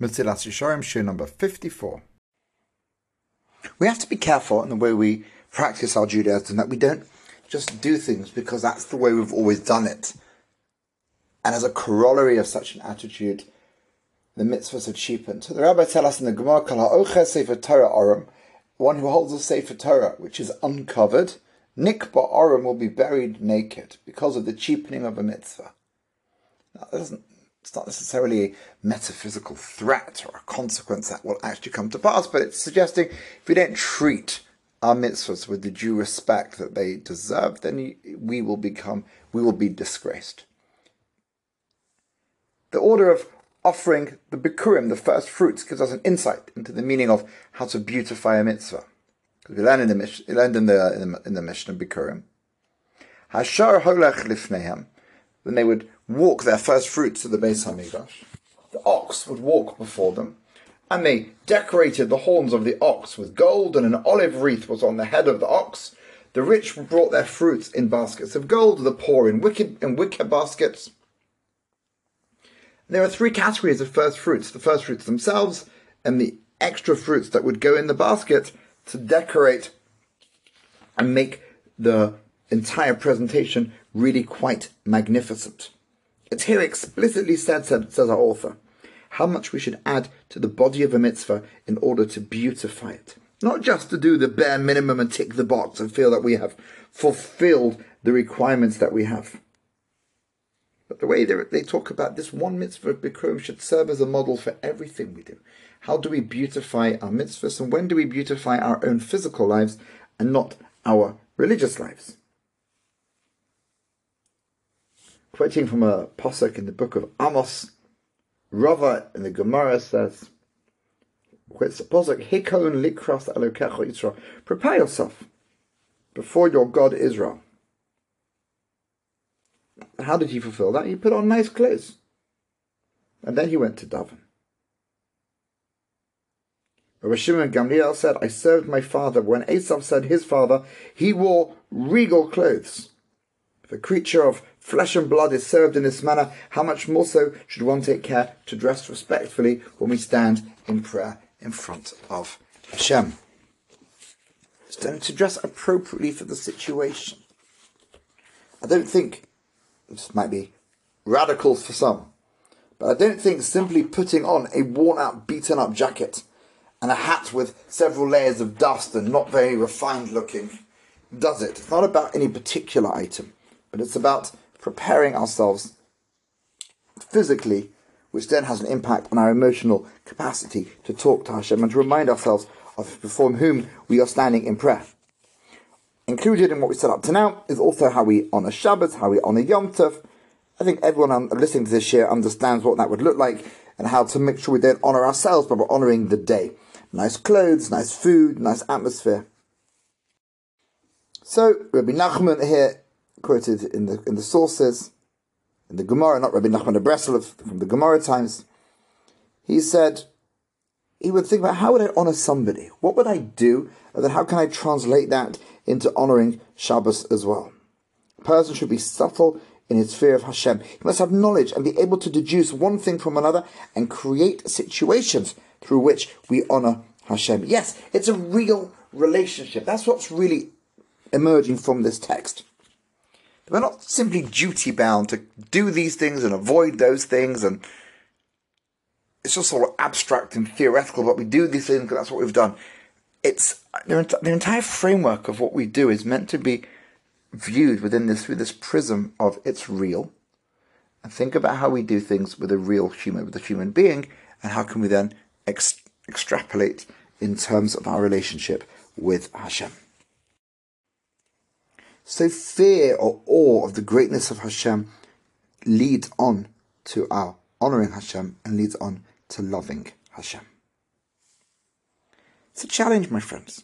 Mesilas Yesharim, Shiur number 54. We have to be careful in the way we practice our Judaism that we don't just do things because that's the way we've always done it. And as a corollary of such an attitude, the mitzvahs are cheapened. So the rabbi tells us in the Gemara, Kala Sefer Torah Aram, one who holds a Sefer Torah which is uncovered, Nikba Aram will be buried naked because of the cheapening of a mitzvah. Now, doesn't it's not necessarily a metaphysical threat or a consequence that will actually come to pass, but it's suggesting if we don't treat our mitzvahs with the due respect that they deserve, then we will become, we will be disgraced. The order of offering the bikurim, the first fruits, gives us an insight into the meaning of how to beautify a mitzvah. Because we learn in the, learned in the, in the, in the Mishnah Bikurim. Hashar holech lifnehem, then they would walk their first fruits to the Beis Hamikdash. The ox would walk before them, and they decorated the horns of the ox with gold, and an olive wreath was on the head of the ox. The rich brought their fruits in baskets of gold, the poor in wicked in wicker baskets. There are three categories of first fruits: the first fruits themselves, and the extra fruits that would go in the basket to decorate and make the entire presentation really quite magnificent. It's here explicitly said, says our author, how much we should add to the body of a mitzvah in order to beautify it. Not just to do the bare minimum and tick the box and feel that we have fulfilled the requirements that we have. But the way they talk about this one mitzvah of Bikurim should serve as a model for everything we do. How do we beautify our mitzvahs and when do we beautify our own physical lives and not our religious lives? Quoting from a posuk in the book of Amos, Rava in the Gemara says, quotes the posuk, Hikon likras elokecha Israel, prepare yourself before your God Israel. How did he fulfill that? He put on nice clothes. And then he went to daven. Rabbi Shimon Gamliel said, I served my father. When Esav said his father, he wore regal clothes. The creature of flesh and blood is served in this manner, how much more so should one take care to dress respectfully when we stand in prayer in front of Hashem? To dress appropriately for the situation. I don't think, this might be radical for some, but I don't think simply putting on a worn out, beaten up jacket and a hat with several layers of dust and not very refined looking does it. It's not about any particular item, but it's about preparing ourselves physically, which then has an impact on our emotional capacity to talk to Hashem and to remind ourselves of before whom we are standing in prayer. Included in what we set up to now is also how we honor Shabbat, how we honor Yom Tov. I think everyone listening to this year understands what that would look like and how to make sure we don't honor ourselves, but we're honoring the day. Nice clothes, nice food, nice atmosphere. So, Rabbi Nachman here quoted in the in the sources, in the Gemara, not Rabbi Nachman of Breslov, from the Gemara times, he said he would think about how would I honor somebody? What would I do? And then how can I translate that into honoring Shabbos as well? A person should be subtle in his fear of Hashem. He must have knowledge and be able to deduce one thing from another and create situations through which we honor Hashem. Yes, it's a real relationship. That's what's really emerging from this text. We're not simply duty bound to do these things and avoid those things, and it's just sort of abstract and theoretical. But we do these things because that's what we've done. It's the, the entire framework of what we do is meant to be viewed within this through this prism of it's real, and think about how we do things with a real human, with a human being, and how can we then ex- extrapolate in terms of our relationship with Hashem. So fear or awe of the greatness of Hashem leads on to our honoring Hashem and leads on to loving Hashem. It's a challenge, my friends.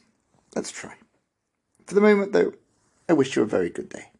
Let's try. For the moment, though, I wish you a very good day.